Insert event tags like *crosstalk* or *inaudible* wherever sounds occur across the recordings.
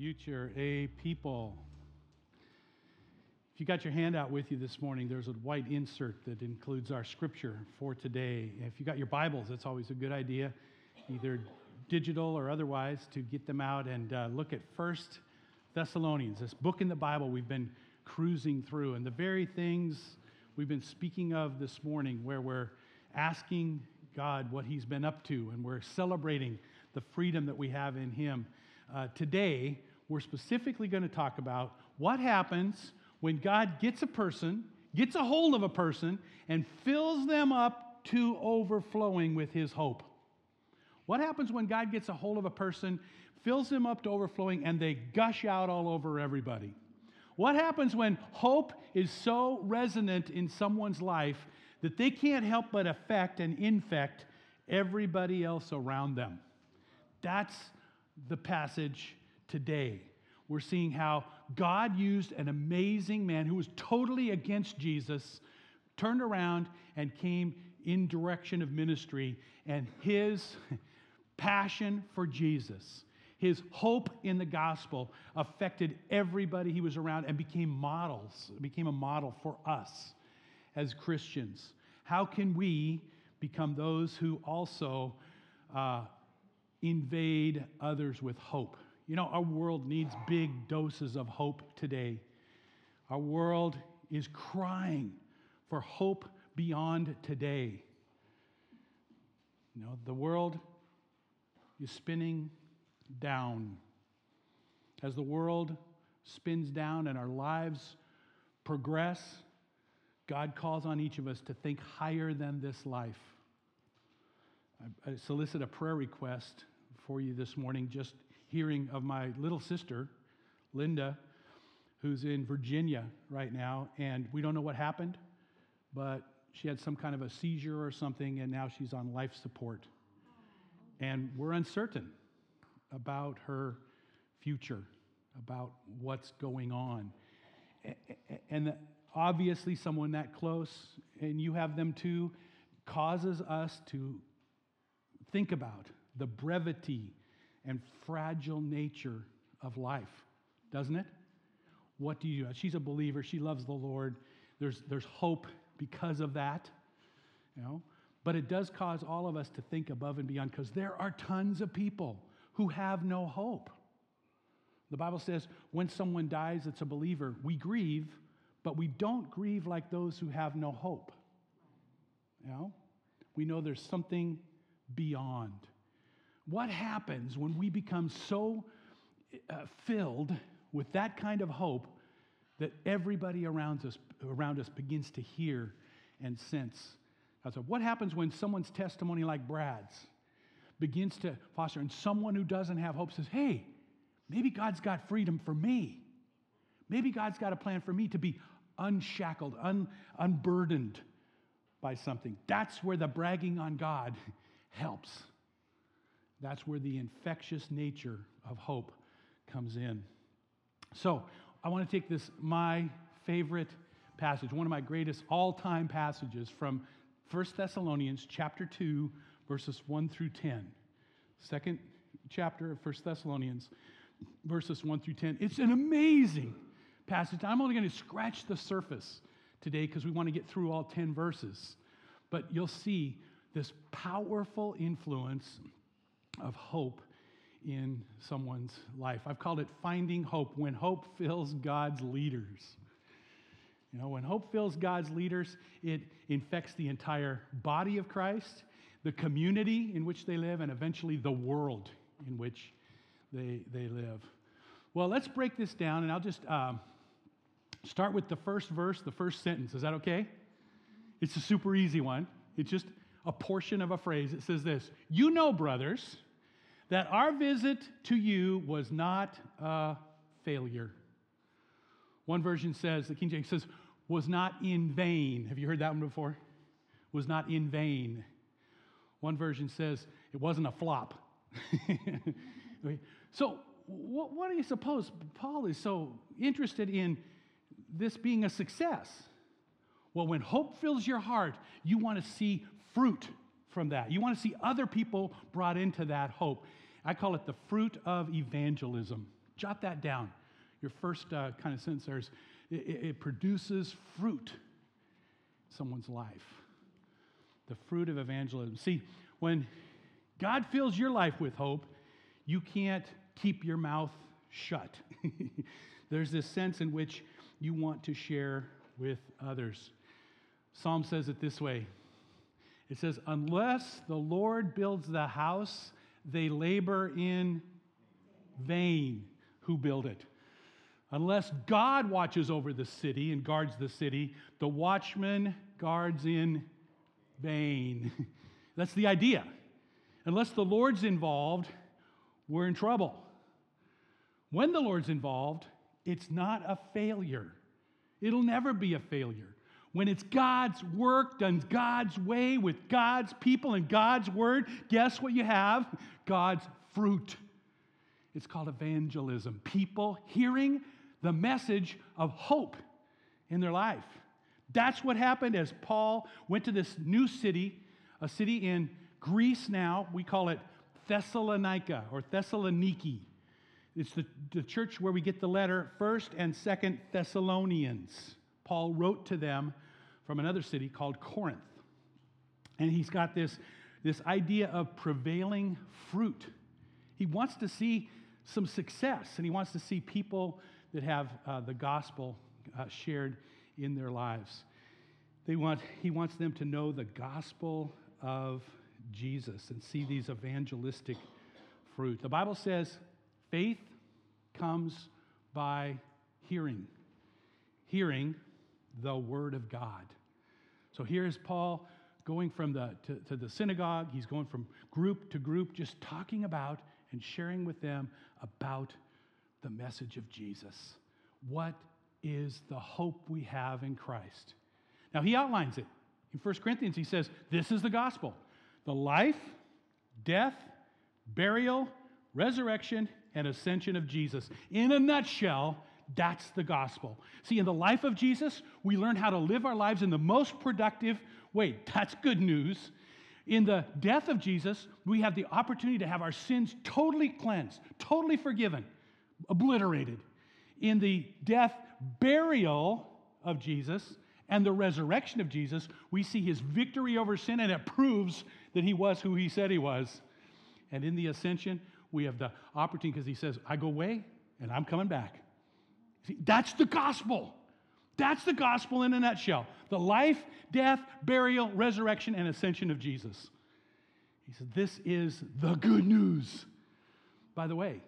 Future A people. If you got your handout with you this morning, there's a white insert that includes our scripture for today. If you got your Bibles, it's always a good idea, either digital or otherwise, to get them out and uh, look at First Thessalonians, this book in the Bible we've been cruising through, and the very things we've been speaking of this morning, where we're asking God what He's been up to, and we're celebrating the freedom that we have in Him. Uh, today, we're specifically going to talk about what happens when God gets a person, gets a hold of a person, and fills them up to overflowing with His hope. What happens when God gets a hold of a person, fills them up to overflowing, and they gush out all over everybody? What happens when hope is so resonant in someone's life that they can't help but affect and infect everybody else around them? That's the passage today. We're seeing how God used an amazing man who was totally against Jesus, turned around and came in direction of ministry, and his passion for Jesus, his hope in the gospel affected everybody he was around and became models, became a model for us as Christians. How can we become those who also uh, invade others with hope. You know, our world needs big doses of hope today. Our world is crying for hope beyond today. You know, the world is spinning down. As the world spins down and our lives progress, God calls on each of us to think higher than this life. I solicit a prayer request for you this morning, just hearing of my little sister, Linda, who's in Virginia right now, and we don't know what happened, but she had some kind of a seizure or something, and now she's on life support. And we're uncertain about her future, about what's going on. And obviously, someone that close, and you have them too, causes us to think about the brevity and fragile nature of life, doesn't it? What do you do? She's a believer. She loves the Lord. There's, there's hope because of that, you know. But it does cause all of us to think above and beyond because there are tons of people who have no hope. The Bible says when someone dies that's a believer, we grieve, but we don't grieve like those who have no hope. You know? We know there's something beyond. What happens when we become so uh, filled with that kind of hope that everybody around us, around us begins to hear and sense? So what happens when someone's testimony, like Brad's, begins to foster, and someone who doesn't have hope says, Hey, maybe God's got freedom for me. Maybe God's got a plan for me to be unshackled, un, unburdened by something. That's where the bragging on God *laughs* helps. That's where the infectious nature of hope comes in. So, I want to take this, my favorite passage, one of my greatest all time passages from 1 Thessalonians chapter 2, verses 1 through 10. Second chapter of 1 Thessalonians, verses 1 through 10. It's an amazing passage. I'm only going to scratch the surface today because we want to get through all 10 verses. But you'll see this powerful influence of hope in someone's life. I've called it finding hope when hope fills God's leaders. You know, when hope fills God's leaders, it infects the entire body of Christ, the community in which they live, and eventually the world in which they, they live. Well, let's break this down, and I'll just um, start with the first verse, the first sentence. Is that okay? It's a super easy one. It's just a portion of a phrase. It says this You know, brothers, that our visit to you was not a failure. One version says, the King James says, was not in vain. Have you heard that one before? Was not in vain. One version says it wasn't a flop. *laughs* so, what, what do you suppose Paul is so interested in this being a success? Well, when hope fills your heart, you want to see fruit from that. You want to see other people brought into that hope. I call it the fruit of evangelism. Jot that down. Your first uh, kind of sentence there is it, it produces fruit in someone's life. The fruit of evangelism. See, when God fills your life with hope, you can't keep your mouth shut. *laughs* There's this sense in which you want to share with others. Psalm says it this way it says, Unless the Lord builds the house, they labor in vain who build it. Unless God watches over the city and guards the city, the watchman guards in vain. *laughs* That's the idea. Unless the Lord's involved, we're in trouble. When the Lord's involved, it's not a failure. It'll never be a failure. When it's God's work done God's way with God's people and God's word, guess what you have? God's fruit. It's called evangelism. People hearing the message of hope in their life. That's what happened as Paul went to this new city, a city in Greece now. We call it Thessalonica or Thessaloniki. It's the, the church where we get the letter 1st and 2nd Thessalonians. Paul wrote to them from another city called Corinth. And he's got this, this idea of prevailing fruit. He wants to see some success, and he wants to see people that have uh, the gospel uh, shared in their lives. They want, he wants them to know the gospel of Jesus and see these evangelistic fruit. The Bible says faith comes by hearing, hearing the word of God. So here's Paul going from the to, to the synagogue. He's going from group to group, just talking about and sharing with them about the message of Jesus. What is the hope we have in Christ? Now he outlines it. In 1 Corinthians, he says, This is the gospel the life, death, burial, resurrection, and ascension of Jesus. In a nutshell, that's the gospel. See, in the life of Jesus, we learn how to live our lives in the most productive way. That's good news. In the death of Jesus, we have the opportunity to have our sins totally cleansed, totally forgiven, obliterated. In the death, burial of Jesus, and the resurrection of Jesus, we see his victory over sin, and it proves that he was who he said he was. And in the ascension, we have the opportunity because he says, I go away and I'm coming back. See, that's the gospel. That's the gospel in a nutshell the life, death, burial, resurrection, and ascension of Jesus. He said, This is the good news. By the way,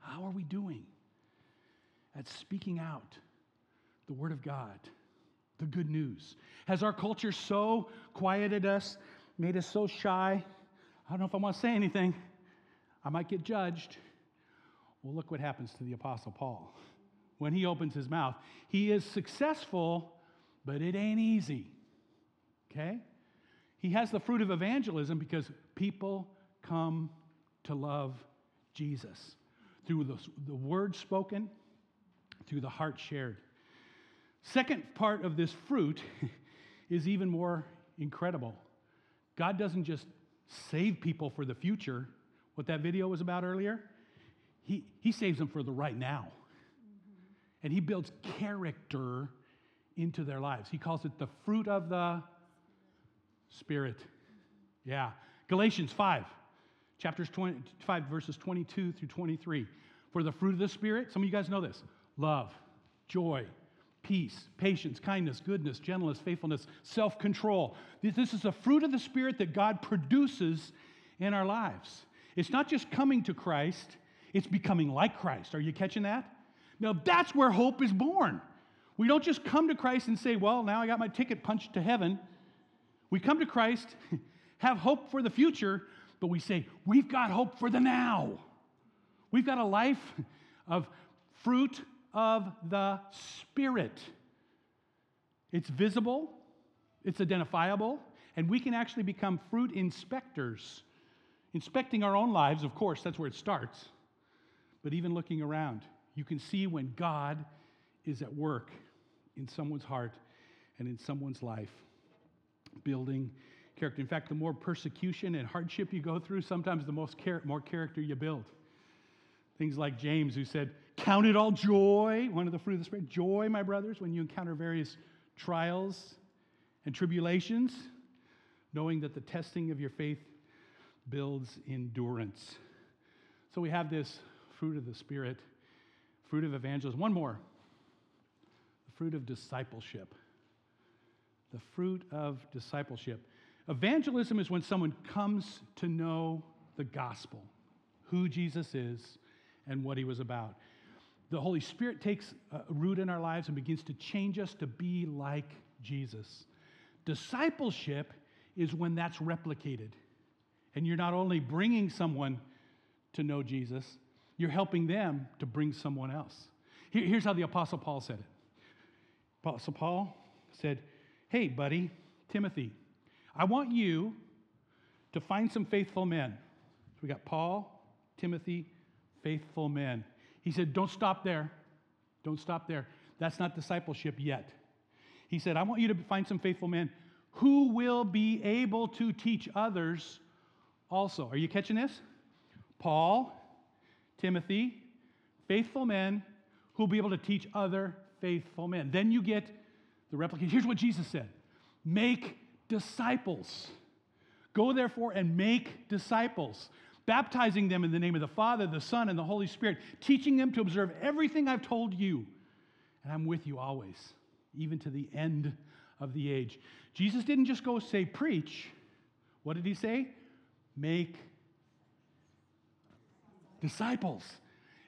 how are we doing at speaking out the Word of God, the good news? Has our culture so quieted us, made us so shy? I don't know if I want to say anything. I might get judged. Well, look what happens to the Apostle Paul when he opens his mouth. He is successful, but it ain't easy. Okay? He has the fruit of evangelism because people come to love Jesus through the, the word spoken, through the heart shared. Second part of this fruit *laughs* is even more incredible. God doesn't just save people for the future, what that video was about earlier. He, he saves them for the right now. And he builds character into their lives. He calls it the fruit of the Spirit. Yeah. Galatians 5, chapters 25, verses 22 through 23. For the fruit of the Spirit, some of you guys know this love, joy, peace, patience, kindness, goodness, gentleness, faithfulness, self control. This is the fruit of the Spirit that God produces in our lives. It's not just coming to Christ, it's becoming like Christ. Are you catching that? Now, that's where hope is born. We don't just come to Christ and say, Well, now I got my ticket punched to heaven. We come to Christ, *laughs* have hope for the future, but we say, We've got hope for the now. We've got a life *laughs* of fruit of the Spirit. It's visible, it's identifiable, and we can actually become fruit inspectors. Inspecting our own lives, of course, that's where it starts, but even looking around. You can see when God is at work in someone's heart and in someone's life, building character. In fact, the more persecution and hardship you go through, sometimes the most char- more character you build. Things like James, who said, Count it all joy, one of the fruit of the Spirit. Joy, my brothers, when you encounter various trials and tribulations, knowing that the testing of your faith builds endurance. So we have this fruit of the Spirit, fruit of evangelism. One more the fruit of discipleship. The fruit of discipleship. Evangelism is when someone comes to know the gospel, who Jesus is, and what he was about the Holy Spirit takes root in our lives and begins to change us to be like Jesus. Discipleship is when that's replicated. And you're not only bringing someone to know Jesus, you're helping them to bring someone else. here's how the Apostle Paul said it Apostle Paul said, Hey, buddy, Timothy, I want you to find some faithful men. So we got Paul, Timothy, faithful men. He said, Don't stop there. Don't stop there. That's not discipleship yet. He said, I want you to find some faithful men who will be able to teach others also. Are you catching this? Paul, Timothy, faithful men who will be able to teach other faithful men. Then you get the replication. Here's what Jesus said Make disciples. Go therefore and make disciples baptizing them in the name of the Father, the Son, and the Holy Spirit, teaching them to observe everything I've told you. And I'm with you always, even to the end of the age. Jesus didn't just go say, preach. What did he say? Make disciples.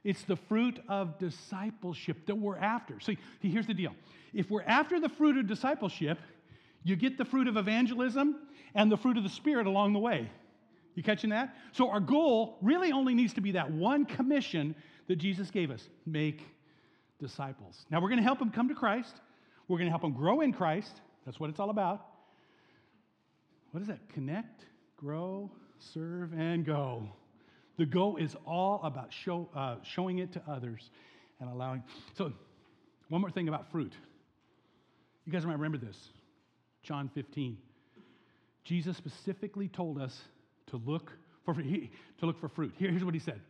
It's the fruit of discipleship that we're after. See, here's the deal. If we're after the fruit of discipleship, you get the fruit of evangelism and the fruit of the Spirit along the way. You catching that? So our goal really only needs to be that one commission that Jesus gave us make disciples. Now we're going to help them come to Christ. We're going to help them grow in Christ. That's what it's all about. What is that? Connect, grow, serve, and go. The go is all about show, uh, showing it to others and allowing. So, one more thing about fruit. You guys might remember this. John 15. Jesus specifically told us to look for, *laughs* to look for fruit. Here, here's what he said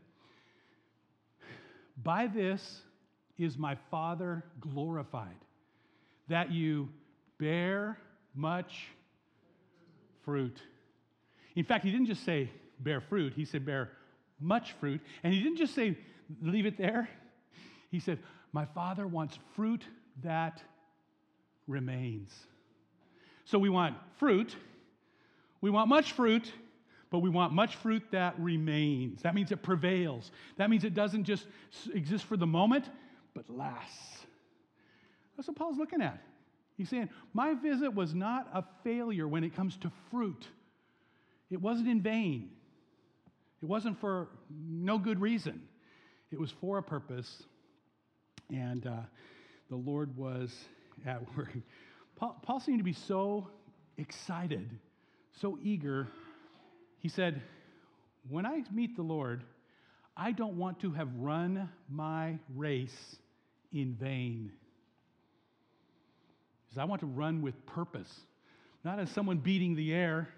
By this is my Father glorified, that you bear much fruit. In fact, he didn't just say bear fruit, he said bear much fruit. And he didn't just say leave it there. He said, My Father wants fruit that remains. So we want fruit, we want much fruit, but we want much fruit that remains. That means it prevails. That means it doesn't just exist for the moment, but lasts. That's what Paul's looking at. He's saying, My visit was not a failure when it comes to fruit, it wasn't in vain. It wasn't for no good reason. It was for a purpose, and uh, the Lord was at *laughs* work. Paul, Paul seemed to be so excited, so eager he said, When I meet the Lord, I don't want to have run my race in vain. Because I want to run with purpose, not as someone beating the air,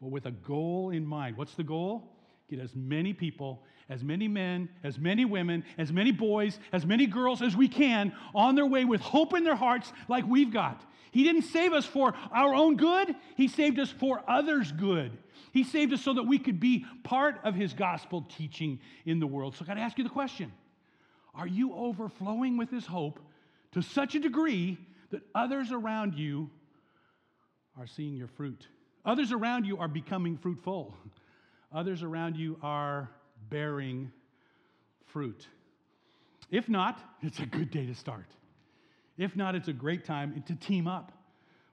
but with a goal in mind. What's the goal? Get as many people, as many men, as many women, as many boys, as many girls as we can on their way with hope in their hearts, like we've got. He didn't save us for our own good, He saved us for others' good. He saved us so that we could be part of his gospel teaching in the world. So I got to ask you the question Are you overflowing with this hope to such a degree that others around you are seeing your fruit? Others around you are becoming fruitful. Others around you are bearing fruit. If not, it's a good day to start. If not, it's a great time to team up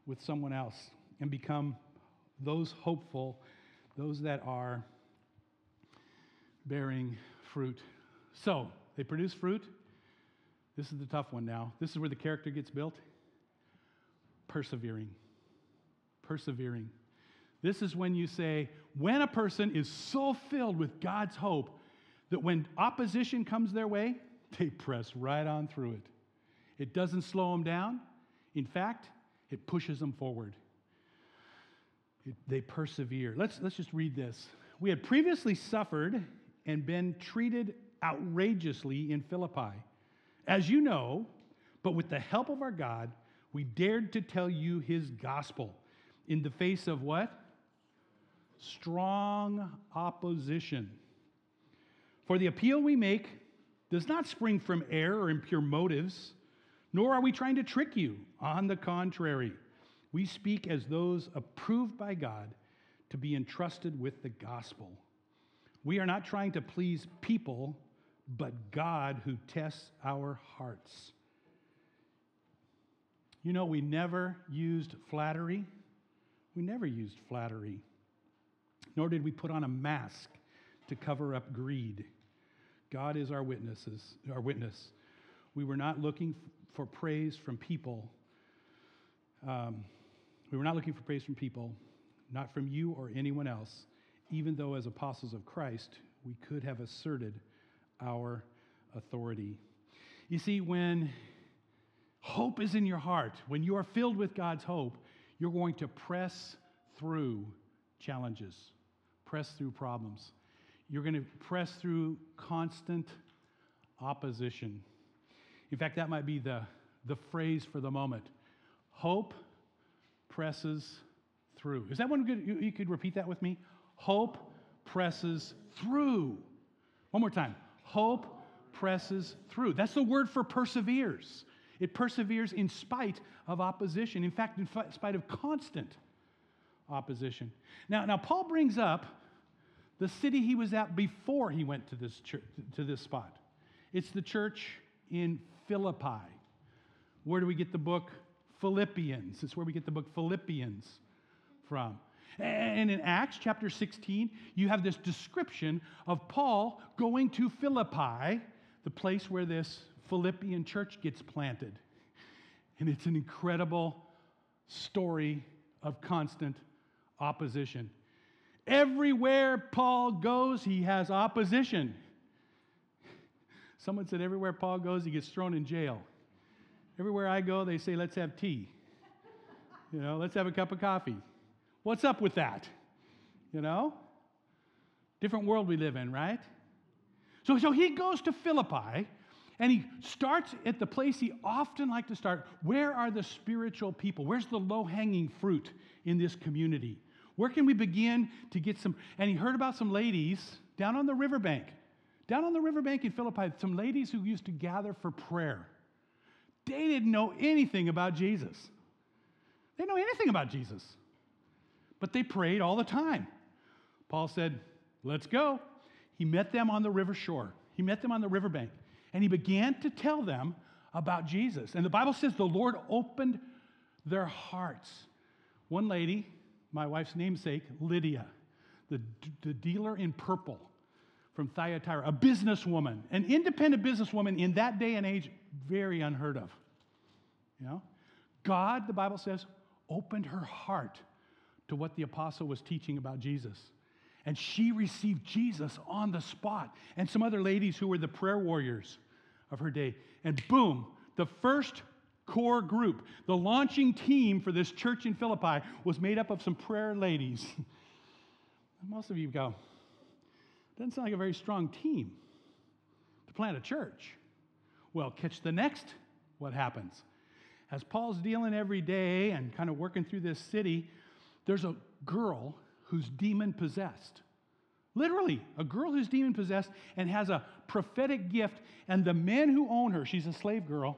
with someone else and become those hopeful those that are bearing fruit. So, they produce fruit. This is the tough one now. This is where the character gets built. Persevering. Persevering. This is when you say, when a person is so filled with God's hope that when opposition comes their way, *laughs* they press right on through it. It doesn't slow them down. In fact, it pushes them forward they persevere. Let's, let's just read this. We had previously suffered and been treated outrageously in Philippi. As you know, but with the help of our God, we dared to tell you his gospel in the face of what? Strong opposition. For the appeal we make does not spring from error or impure motives, nor are we trying to trick you. On the contrary, we speak as those approved by God to be entrusted with the gospel. We are not trying to please people, but God who tests our hearts. You know, we never used flattery. We never used flattery, nor did we put on a mask to cover up greed. God is our witnesses, our witness. We were not looking for praise from people. Um, we were not looking for praise from people, not from you or anyone else, even though as apostles of Christ, we could have asserted our authority. You see, when hope is in your heart, when you are filled with God's hope, you're going to press through challenges, press through problems. You're going to press through constant opposition. In fact, that might be the, the phrase for the moment. Hope presses through. Is that one good? You, you could repeat that with me? Hope presses through. One more time. Hope presses through. That's the word for perseveres. It perseveres in spite of opposition. In fact, in spite of constant opposition. Now, now Paul brings up the city he was at before he went to this church, to this spot. It's the church in Philippi. Where do we get the book Philippians? It's where we get the book Philippians from. And in Acts chapter 16, you have this description of Paul going to Philippi, the place where this Philippian church gets planted. And it's an incredible story of constant opposition. Everywhere Paul goes, he has opposition. Someone said, everywhere Paul goes, he gets thrown in jail. Everywhere I go, they say, let's have tea. You know, let's have a cup of coffee. What's up with that? You know? Different world we live in, right? So, so he goes to Philippi and he starts at the place he often liked to start. Where are the spiritual people? Where's the low hanging fruit in this community? Where can we begin to get some? And he heard about some ladies down on the riverbank, down on the riverbank in Philippi, some ladies who used to gather for prayer. They didn't know anything about Jesus. They didn't know anything about Jesus, but they prayed all the time. Paul said, Let's go. He met them on the river shore, he met them on the riverbank, and he began to tell them about Jesus. And the Bible says the Lord opened their hearts. One lady, my wife's namesake, Lydia, the, the dealer in purple from Thyatira, a businesswoman, an independent businesswoman in that day and age, very unheard of. You know? God, the Bible says, opened her heart to what the apostle was teaching about Jesus. And she received Jesus on the spot. And some other ladies who were the prayer warriors of her day. And boom, the first core group, the launching team for this church in Philippi was made up of some prayer ladies. *laughs* Most of you go, doesn't sound like a very strong team to plant a church. Well, catch the next what happens. As Paul's dealing every day and kind of working through this city, there's a girl who's demon possessed. Literally, a girl who's demon possessed and has a prophetic gift, and the men who own her, she's a slave girl,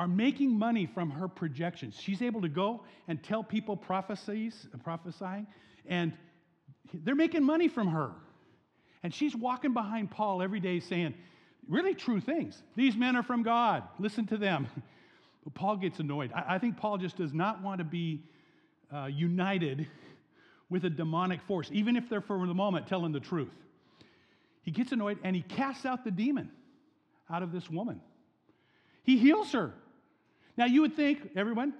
are making money from her projections. She's able to go and tell people prophecies, prophesying, and they're making money from her. And she's walking behind Paul every day saying, really true things. These men are from God. Listen to them. *laughs* But Paul gets annoyed. I, think Paul just does not want to be uh, united with a demonic force, even if they're for the moment telling the truth. He gets annoyed and he casts out the demon out of this woman. He heals her. Now, you would think, everyone,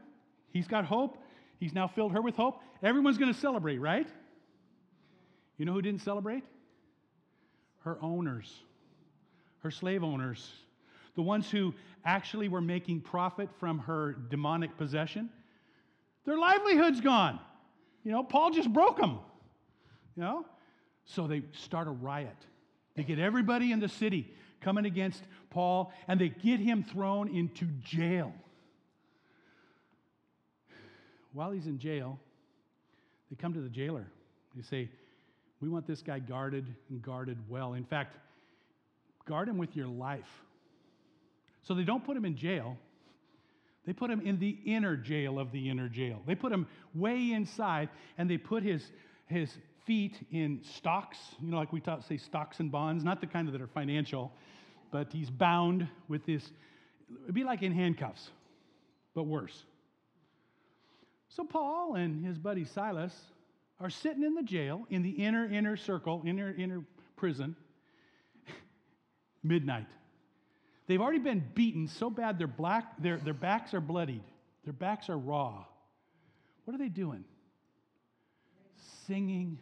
he's got hope. He's now filled her with hope. Everyone's going to celebrate, right? You know who didn't celebrate? Her owners, her slave owners, the ones who actually were making profit from her demonic possession. Their livelihood's gone. You know, Paul just broke them. You know? So they start a riot. They get everybody in the city coming against Paul, and they get him thrown into jail. While he's in jail, they come to the jailer. They say, We want this guy guarded and guarded well. In fact, guard him with your life. So they don't put him in jail. They put him in the inner jail of the inner jail. They put him way inside, and they put his, his feet in stocks, you know, like we taught, say stocks and bonds, not the kind that are financial, but he's bound with this. It'd be like in handcuffs, but worse. So Paul and his buddy Silas are sitting in the jail in the inner, inner circle, inner, inner prison, *laughs* midnight. They've already been beaten so bad their, black, their, their backs are bloodied, their backs are raw. What are they doing? Singing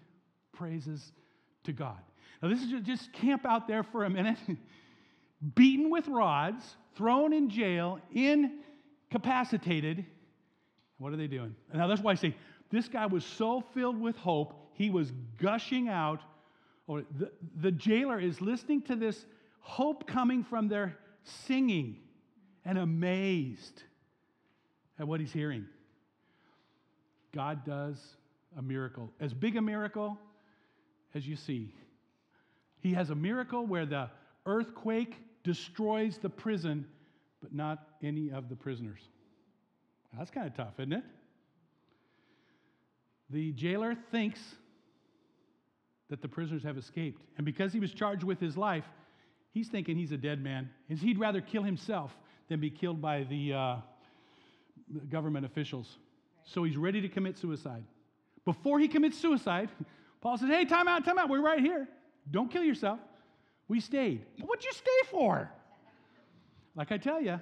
praises to God. Now, this is just, just camp out there for a minute. *laughs* Beaten with rods, thrown in jail, incapacitated. What are they doing? Now, that's why I say this guy was so filled with hope, he was gushing out. Or the, the jailer is listening to this hope coming from their singing and amazed at what he's hearing. God does a miracle, as big a miracle as you see. He has a miracle where the earthquake destroys the prison, but not any of the prisoners. That's kind of tough, isn't it? The jailer thinks that the prisoners have escaped. And because he was charged with his life, he's thinking he's a dead man. He'd rather kill himself than be killed by the uh, government officials. So he's ready to commit suicide. Before he commits suicide, Paul says, Hey, time out, time out. We're right here. Don't kill yourself. We stayed. What'd you stay for? Like I tell you,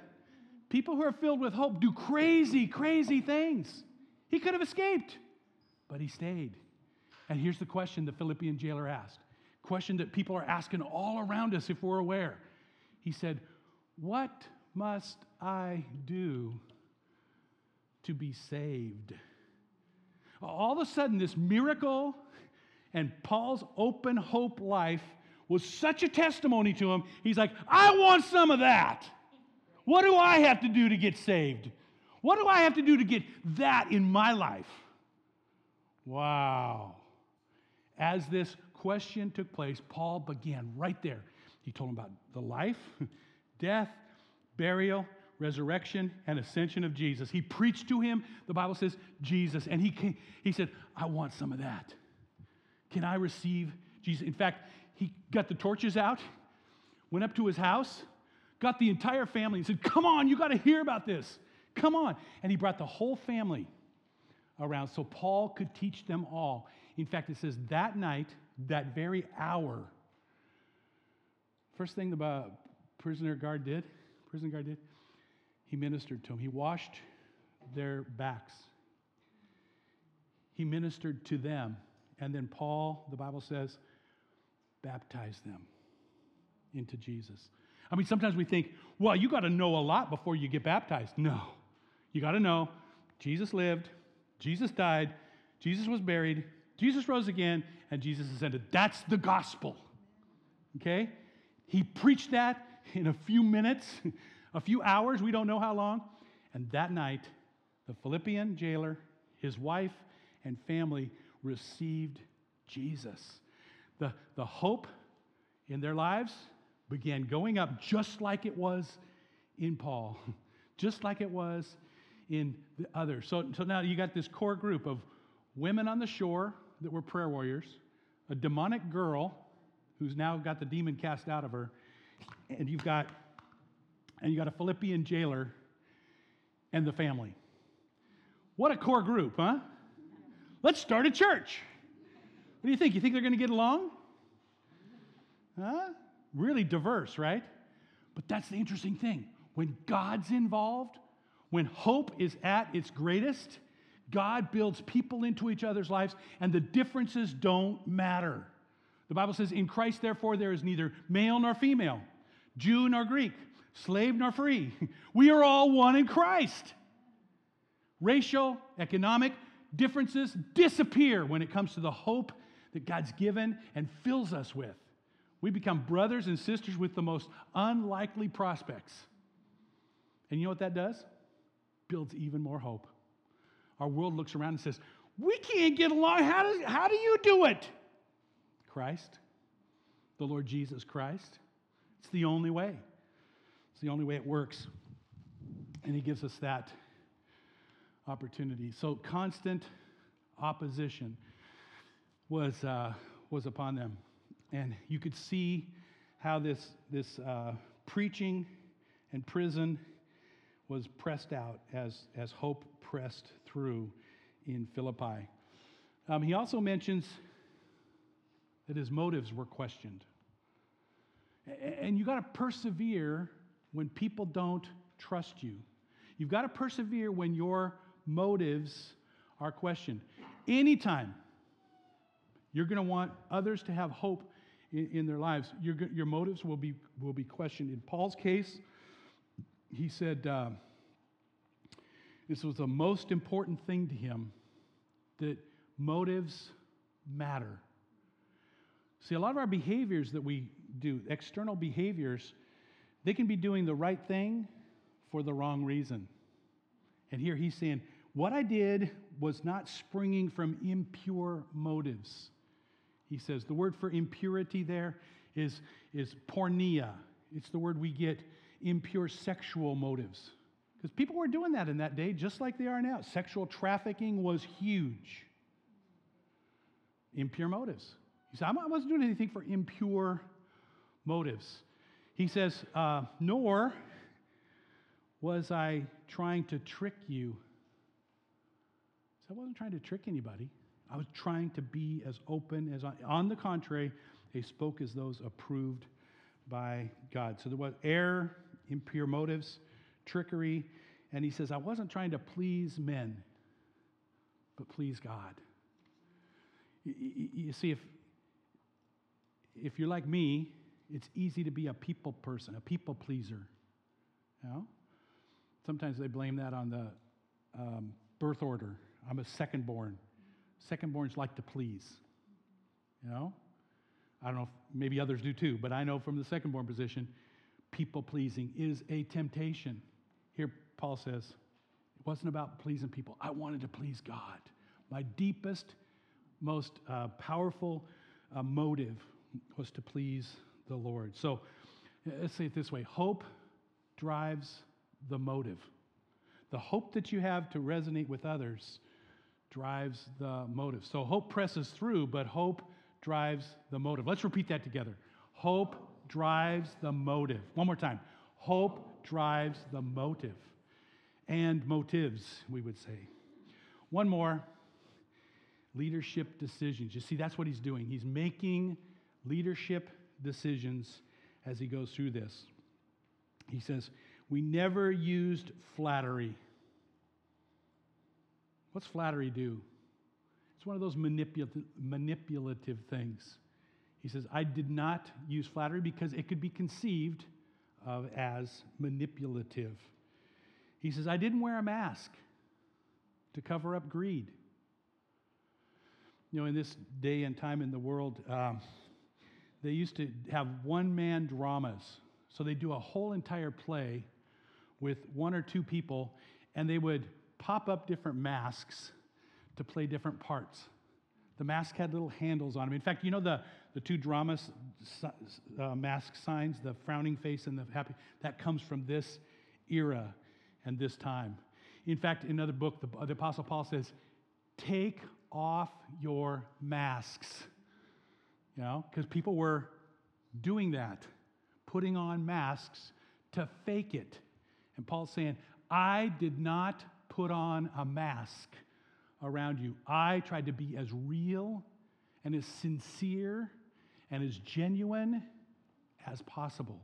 people who are filled with hope do crazy, crazy things. He could have escaped, but he stayed. And here's the question the Philippian jailer asked question that people are asking all around us if we're aware. He said, What must I do to be saved? All of a sudden, this miracle and Paul's open hope life was such a testimony to him. He's like, I want some of that. What do I have to do to get saved? What do I have to do to get that in my life? Wow. As this question took place, Paul began right there. He told him about the life, *laughs* death, burial, resurrection, and ascension of Jesus. He preached to him, the Bible says, Jesus. And he, came, he said, I want some of that. Can I receive Jesus? In fact, he got the torches out, went up to his house, got the entire family, and said, Come on, you got to hear about this. Come on. And he brought the whole family around so Paul could teach them all. In fact, it says that night, that very hour, first thing the uh, prisoner guard did, prison guard did, he ministered to them. He washed their backs. He ministered to them. And then Paul, the Bible says, baptized them into Jesus. I mean, sometimes we think, well, you got to know a lot before you get baptized. No. You got to know Jesus lived, Jesus died, Jesus was buried, Jesus rose again, and Jesus ascended. That's the gospel. Okay? He preached that in a few minutes, *laughs* a few hours, we don't know how long. And that night, the Philippian jailer, his wife, and family received Jesus. The, the hope in their lives began going up just like it was in Paul, *laughs* just like it was in the others. So, so now you got this core group of women on the shore that were prayer warriors, a demonic girl who's now got the demon cast out of her, and you've got and you got a Philippian jailer and the family. What a core group, huh? Let's start a church. What do you think? You think they're going to get along? Huh? Really diverse, right? But that's the interesting thing. When God's involved, when hope is at its greatest, God builds people into each other's lives, and the differences don't matter. The Bible says, In Christ, therefore, there is neither male nor female, Jew nor Greek, slave nor free. *laughs* We are all one in Christ. Racial, economic, differences disappear when it comes to the hope that God's given and fills us with We become brothers and sisters with the most unlikely prospects. And you know what that does? Builds even more hope. Our world looks around and says, We can't get along. How, does, how do you do it? Christ, the Lord Jesus Christ. It's the only way. It's the only way it works. And He gives us that opportunity. So, constant opposition was, uh, was upon them. And you could see how this, this uh, preaching and prison was pressed out as, as hope pressed through in Philippi. Um, he also mentions that his motives were questioned. And you got to persevere when people don't trust you. You've got to persevere when your motives are questioned. Anytime you're going to want others to have hope in, in their lives, your, your motives will be, will be questioned. In Paul's case, he said uh, this was the most important thing to him that motives matter. See, a lot of our behaviors that we do, external behaviors, they can be doing the right thing for the wrong reason. And here he's saying, What I did was not springing from impure motives. He says the word for impurity there is, is porneia. It's the word we get impure sexual motives. Because people were doing that in that day, just like they are now. Sexual trafficking was huge. Impure motives. He said, I wasn't doing anything for impure motives. He says, uh, nor was I trying to trick you. So I wasn't trying to trick anybody. I was trying to be as open as I, on the contrary, they spoke as those approved by God. So there was error, impure motives, trickery, and he says, I wasn't trying to please men, but please God. You, see, if, if you're like me, it's easy to be a people person, a people pleaser. You know? Sometimes they blame that on the um, birth order. I'm a second born. Second borns like to please. You know? I don't know if maybe others do too, but I know from the second born position, people pleasing is a temptation. Here, Paul says, it wasn't about pleasing people. I wanted to please God. My deepest, most uh, powerful uh, motive was to please the Lord. So let's say it this way hope drives the motive. The hope that you have to resonate with others drives the motive. So hope presses through, but hope drives the motive. Let's repeat that together. Hope drives the motive. One more time. Hope drives the motive. And motives, we would say. One more leadership decisions. You see, that's what he's doing. He's making leadership decisions as he goes through this. He says, We never used flattery. What's flattery do? It's one of those manipulative, manipulative things. He says, I did not use flattery because it could be conceived of as manipulative. He says, I didn't wear a mask to cover up greed. You know, in this day and time in the world, um, they used to have one man dramas. So they do a whole entire play with one or two people, and they would pop up different masks to play different parts. The mask had little handles on them. In fact, you know the, the two drama uh, mask signs, the frowning face and the happy, that comes from this era and this time. In fact, in another book, the, the Apostle Paul says, Take off your masks. You know, because people were doing that, putting on masks to fake it. And Paul's saying, I did not put on a mask around you. I tried to be as real and as sincere and as genuine as possible.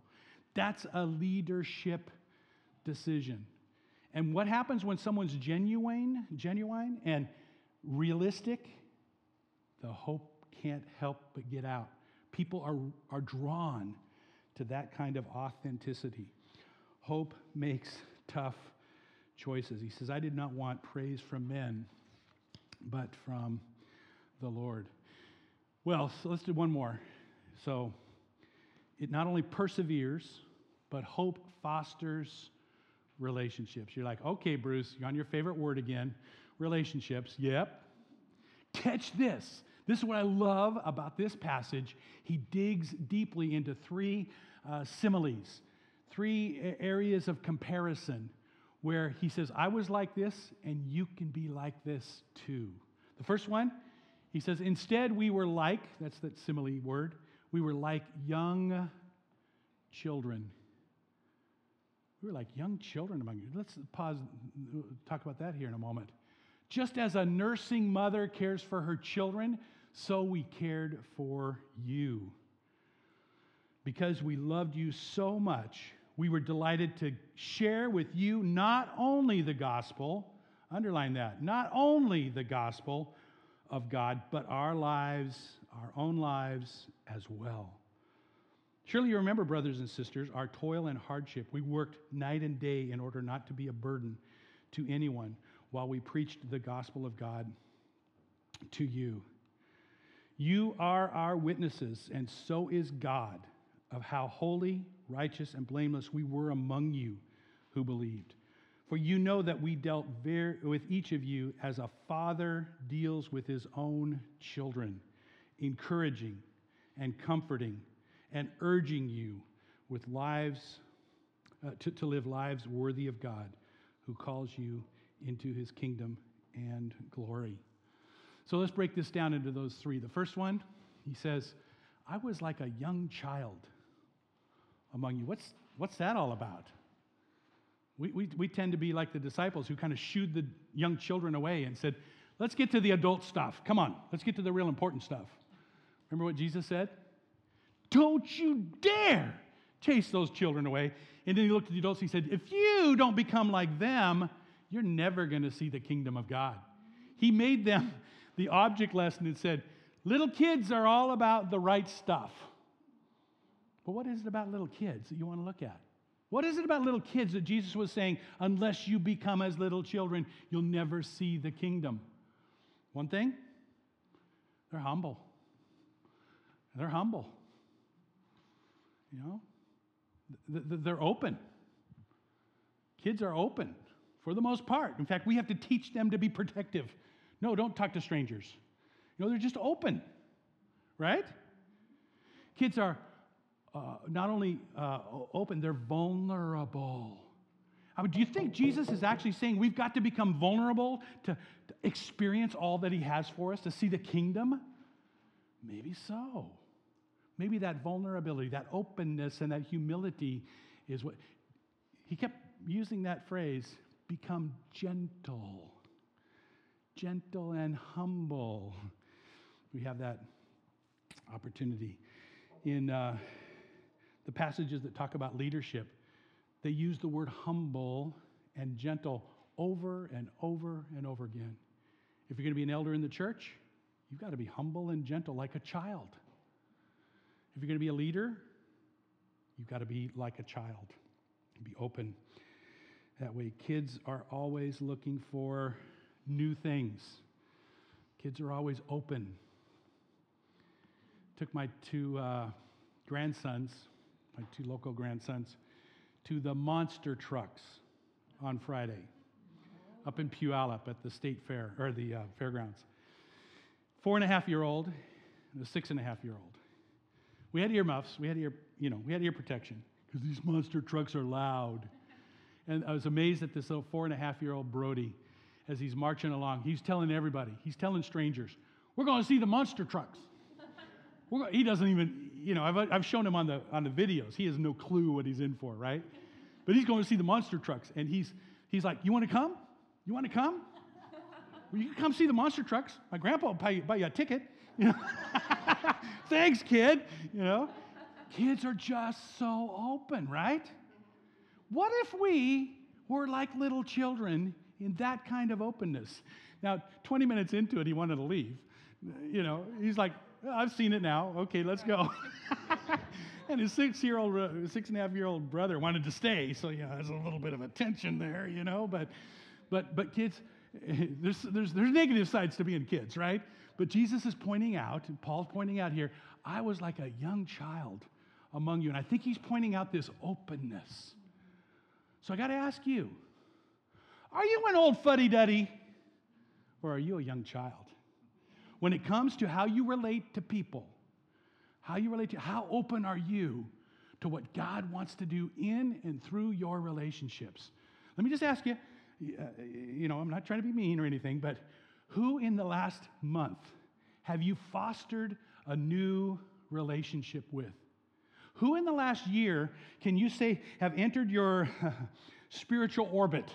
That's a leadership decision. And what happens when someone's genuine, genuine and realistic? The hope can't help but get out. People are, are drawn to that kind of authenticity. Hope makes tough choices. He says, I did not want praise from men, but from the Lord. Well, so let's do one more. So, it not only perseveres, but hope fosters relationships. You're like, okay, Bruce, you're on your favorite word again relationships. Yep. Catch this. This is what I love about this passage. He digs deeply into three uh, similes, three areas of comparison where he says, I was like this, and you can be like this too. The first one, he says, instead we were like, that's that simile word, we were like young children. We were like young children among you. Let's pause, talk about that here in a moment. Just as a nursing mother cares for her children, so we cared for you. Because we loved you so much, we were delighted to share with you not only the gospel, underline that, not only the gospel of God, but our lives, our own lives as well. Surely you remember, brothers and sisters, our toil and hardship. We worked night and day in order not to be a burden to anyone while we preached the gospel of God to you. You are our witnesses, and so is God, of how holy, righteous, and blameless we were among you who believed. For you know that we dealt with each of you as a father deals with his own children, encouraging and comforting and urging you with lives uh, to, to live lives worthy of God who calls you into his kingdom and glory. So let's break this down into those three. The first one, he says, I was like a young child among you. What's, what's that all about? We, we, we tend to be like the disciples who kind of shooed the young children away and said, Let's get to the adult stuff. Come on, let's get to the real important stuff. Remember what Jesus said? Don't you dare chase those children away. And then he looked at the adults and he said, If you don't become like them, you're never going to see the kingdom of God. He made them *laughs* the object lesson and said, Little kids are all about the right stuff. But what is it about little kids that you want to look at? What is it about little kids that Jesus was saying, unless you become as little children, you'll never see the kingdom? One thing, they're humble. They're humble. You know, they're open. Kids are open for the most part. In fact, we have to teach them to be protective. No, don't talk to strangers. You know, they're just open, right? Kids are uh, not only uh, open, they're vulnerable. I mean, do you think Jesus is actually saying we've got to become vulnerable to, to experience all that he has for us, to see the kingdom? Maybe so. Maybe that vulnerability, that openness, and that humility is what he kept using that phrase become gentle. Gentle and humble. We have that opportunity. In uh, the passages that talk about leadership, they use the word humble and gentle over and over and over again. If you're going to be an elder in the church, you've got to be humble and gentle like a child. If you're going to be a leader, you've got to be like a child, be open. That way, kids are always looking for new things. Kids are always open. Took my two uh, grandsons, my two local grandsons, to the monster trucks on Friday up in Puyallup at the state fair or the uh, fairgrounds. Four and a half year old and a six and a half year old. We had earmuffs. We had ear, you know, we had ear protection because these monster trucks are loud. And I was amazed at this little four and a half year old Brody as he's marching along. He's telling everybody, he's telling strangers, we're going to see the monster trucks. he doesn't even, you know, I've, I've shown him on the, on the videos. He has no clue what he's in for, right? But he's going to see the monster trucks. And he's, he's like, You want to come? You want to come? Well, you can come see the monster trucks. My grandpa will buy you, buy you a ticket. *laughs* You know? *laughs* Thanks, kid. You know, kids are just so open, right? What if we were like little children in that kind of openness? Now, 20 minutes into it, he wanted to leave. You know, he's like, I've seen it now. Okay, let's go. *laughs* *laughs* and his six-year-old, six and a half-year-old brother wanted to stay. So yeah, there's a little bit of a tension there, you know. But, but, but kids, *laughs* there's, there's, there's negative sides to being kids, right? But Jesus is pointing out, and Paul's pointing out here, I was like a young child among you. And I think he's pointing out this openness. So I got to ask you are you an old fuddy duddy or are you a young child? When it comes to how you relate to people, how you relate to, how open are you to what God wants to do in and through your relationships? Let me just ask you, uh, you know, I'm not trying to be mean or anything, but who in the last month have you fostered a new relationship with? Who in the last year can you say have entered your *laughs* spiritual orbit?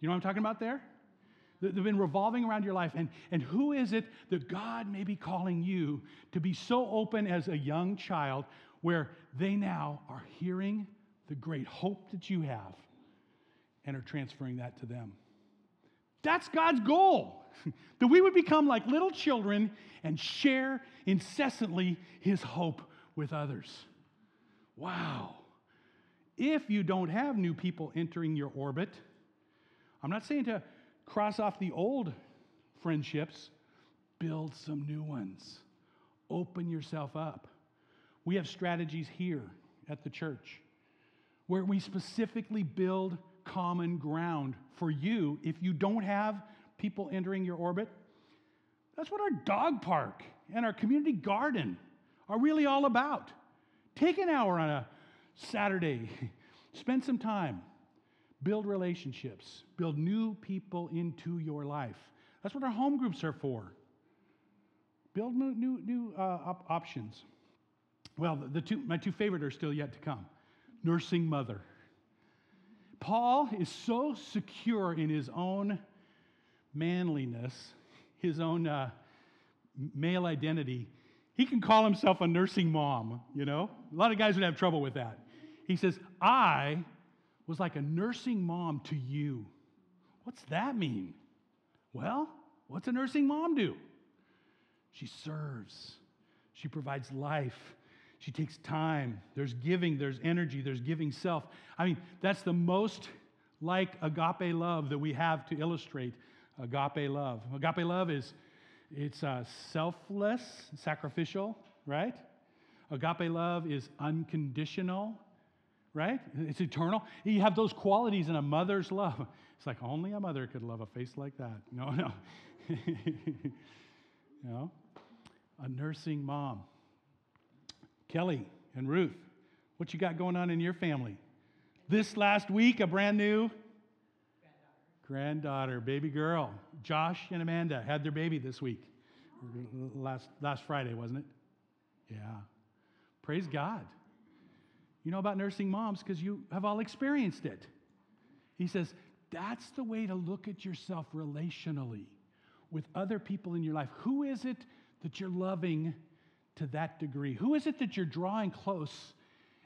You know what I'm talking about there? They've been revolving around your life. And, and who is it that God may be calling you to be so open as a young child where they now are hearing the great hope that you have and are transferring that to them? That's God's goal. *laughs* that we would become like little children and share incessantly his hope with others. Wow. If you don't have new people entering your orbit, I'm not saying to cross off the old friendships, build some new ones. Open yourself up. We have strategies here at the church where we specifically build common ground for you if you don't have people entering your orbit. That's what our dog park and our community garden are really all about. Take an hour on a Saturday, *laughs* spend some time, build relationships, build new people into your life. That's what our home groups are for. Build new, new, new uh, op- options. Well, the two, my two favorite are still yet to come nursing mother. Paul is so secure in his own manliness, his own uh, male identity, he can call himself a nursing mom, you know? A lot of guys would have trouble with that. He says, I was like a nursing mom to you. What's that mean? Well, what's a nursing mom do? She serves, she provides life, she takes time. There's giving, there's energy, there's giving self. I mean, that's the most like agape love that we have to illustrate agape love. Agape love is it's uh, selfless, sacrificial, right? Agape love is unconditional, right? It's eternal. You have those qualities in a mother's love. *laughs* It's like only a mother could love a face like that. *laughs* No, no. *laughs* you know, a nursing mom. Kelly and Ruth, what you got going on in your family? This last week, a brand new granddaughter, baby girl. Josh and Amanda had their baby this week. Last, last Friday, wasn't it? Yeah. Praise God. You know about nursing moms because you have all experienced it. He says, that's the way to look at yourself relationally with other people in your life. Who is it that you're loving to that degree? Who is it that you're drawing close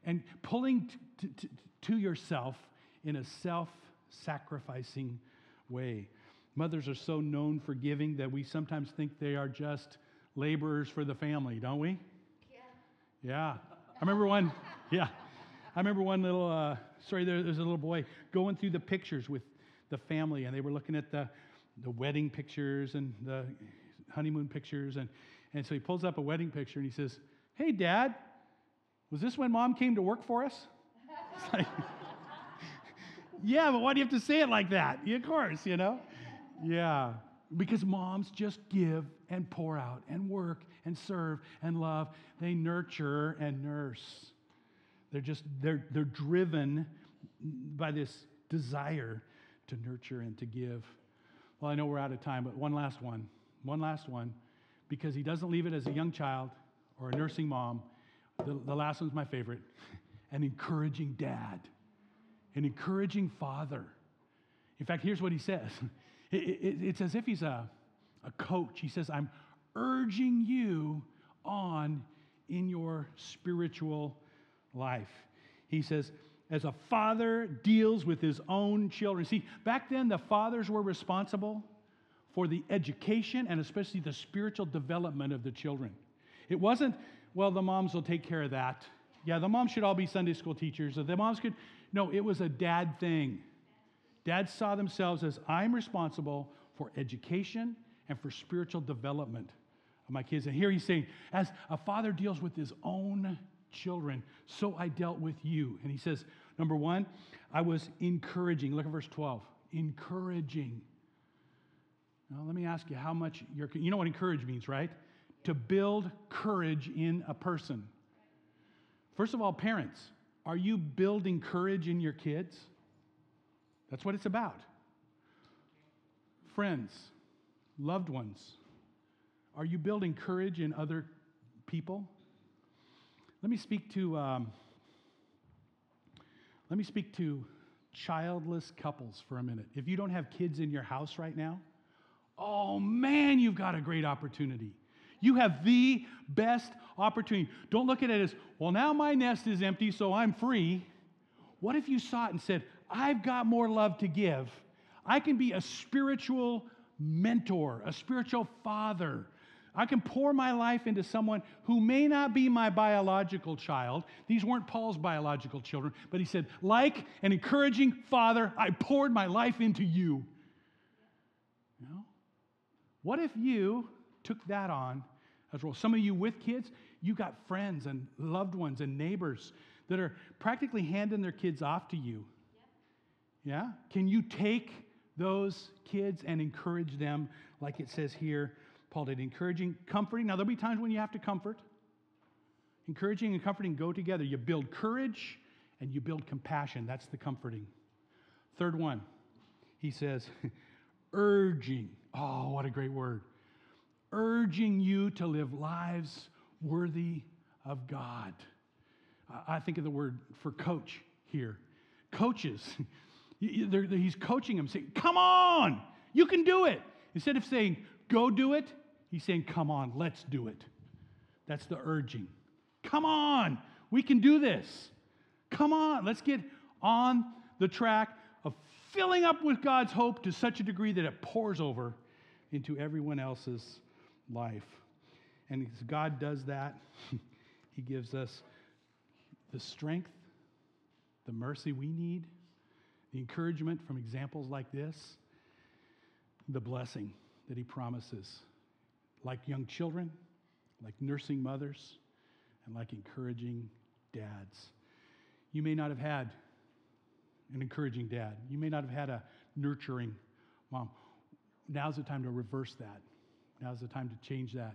and pulling t- t- t- to yourself in a self sacrificing way. Mothers are so known for giving that we sometimes think they are just laborers for the family, don't we? Yeah. Yeah. I remember one, yeah. I remember one little, uh, sorry, there, there's a little boy going through the pictures with the family, and they were looking at the, the wedding pictures and the honeymoon pictures. And, and so he pulls up a wedding picture and he says, Hey, Dad, was this when mom came to work for us? It's like, *laughs* yeah, but why do you have to say it like that? Yeah, of course, you know? Yeah. Because moms just give and pour out and work and serve and love. They nurture and nurse. They're just, they're, they're driven by this desire to nurture and to give. Well, I know we're out of time, but one last one. One last one. Because he doesn't leave it as a young child or a nursing mom. The, the last one's my favorite an encouraging dad an encouraging father. In fact, here's what he says *laughs* it, it, it's as if he's a, a coach. He says, I'm urging you on in your spiritual life. He says, as a father deals with his own children. See, back then the fathers were responsible for the education and especially the spiritual development of the children. It wasn't, well, the moms will take care of that. Yeah, the moms should all be Sunday school teachers. The moms could no, it was a dad thing. Dads saw themselves as I'm responsible for education and for spiritual development of my kids. And here he's saying, as a father deals with his own children, so I dealt with you. And he says, number one, I was encouraging. Look at verse 12. Encouraging. Now, let me ask you how much you're, you know what encourage means, right? To build courage in a person. First of all, parents, are you building courage in your kids? That's what it's about. Friends, loved ones, are you building courage in other people? Let me speak to um, let me speak to childless couples for a minute. If you don't have kids in your house right now, oh man, you've got a great opportunity. You have the best opportunity. Don't look at it as, well, now my nest is empty, so I'm free. What if you saw it and said, I've got more love to give? I can be a spiritual mentor, a spiritual father. I can pour my life into someone who may not be my biological child. These weren't Paul's biological children, but he said, like an encouraging father, I poured my life into you. You know? What if you took that on as well? Some of you with kids, you got friends and loved ones and neighbors that are practically handing their kids off to you. Yeah? Can you take those kids and encourage them, like it says here? Paul did encouraging, comforting. Now, there'll be times when you have to comfort. Encouraging and comforting go together. You build courage and you build compassion. That's the comforting. Third one, he says, *laughs* urging. Oh, what a great word. Urging you to live lives worthy of God. I think of the word for coach here. Coaches, *laughs* he's coaching them, saying, Come on, you can do it. Instead of saying, Go do it, he's saying, Come on, let's do it. That's the urging. Come on, we can do this. Come on, let's get on the track of filling up with God's hope to such a degree that it pours over into everyone else's life. And as God does that, *laughs* He gives us the strength, the mercy we need, the encouragement from examples like this, the blessing that He promises, like young children, like nursing mothers, and like encouraging dads. You may not have had an encouraging dad, you may not have had a nurturing mom. Now's the time to reverse that. Now's the time to change that.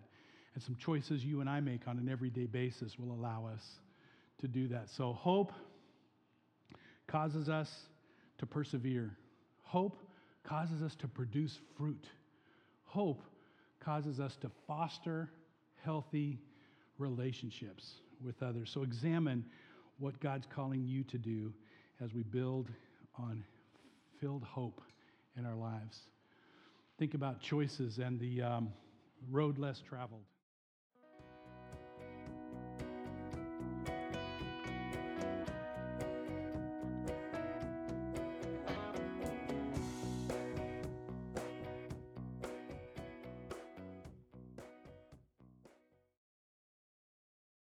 And some choices you and I make on an everyday basis will allow us to do that. So, hope causes us to persevere, hope causes us to produce fruit, hope causes us to foster healthy relationships with others. So, examine what God's calling you to do as we build on filled hope in our lives. Think about choices and the um, road less traveled.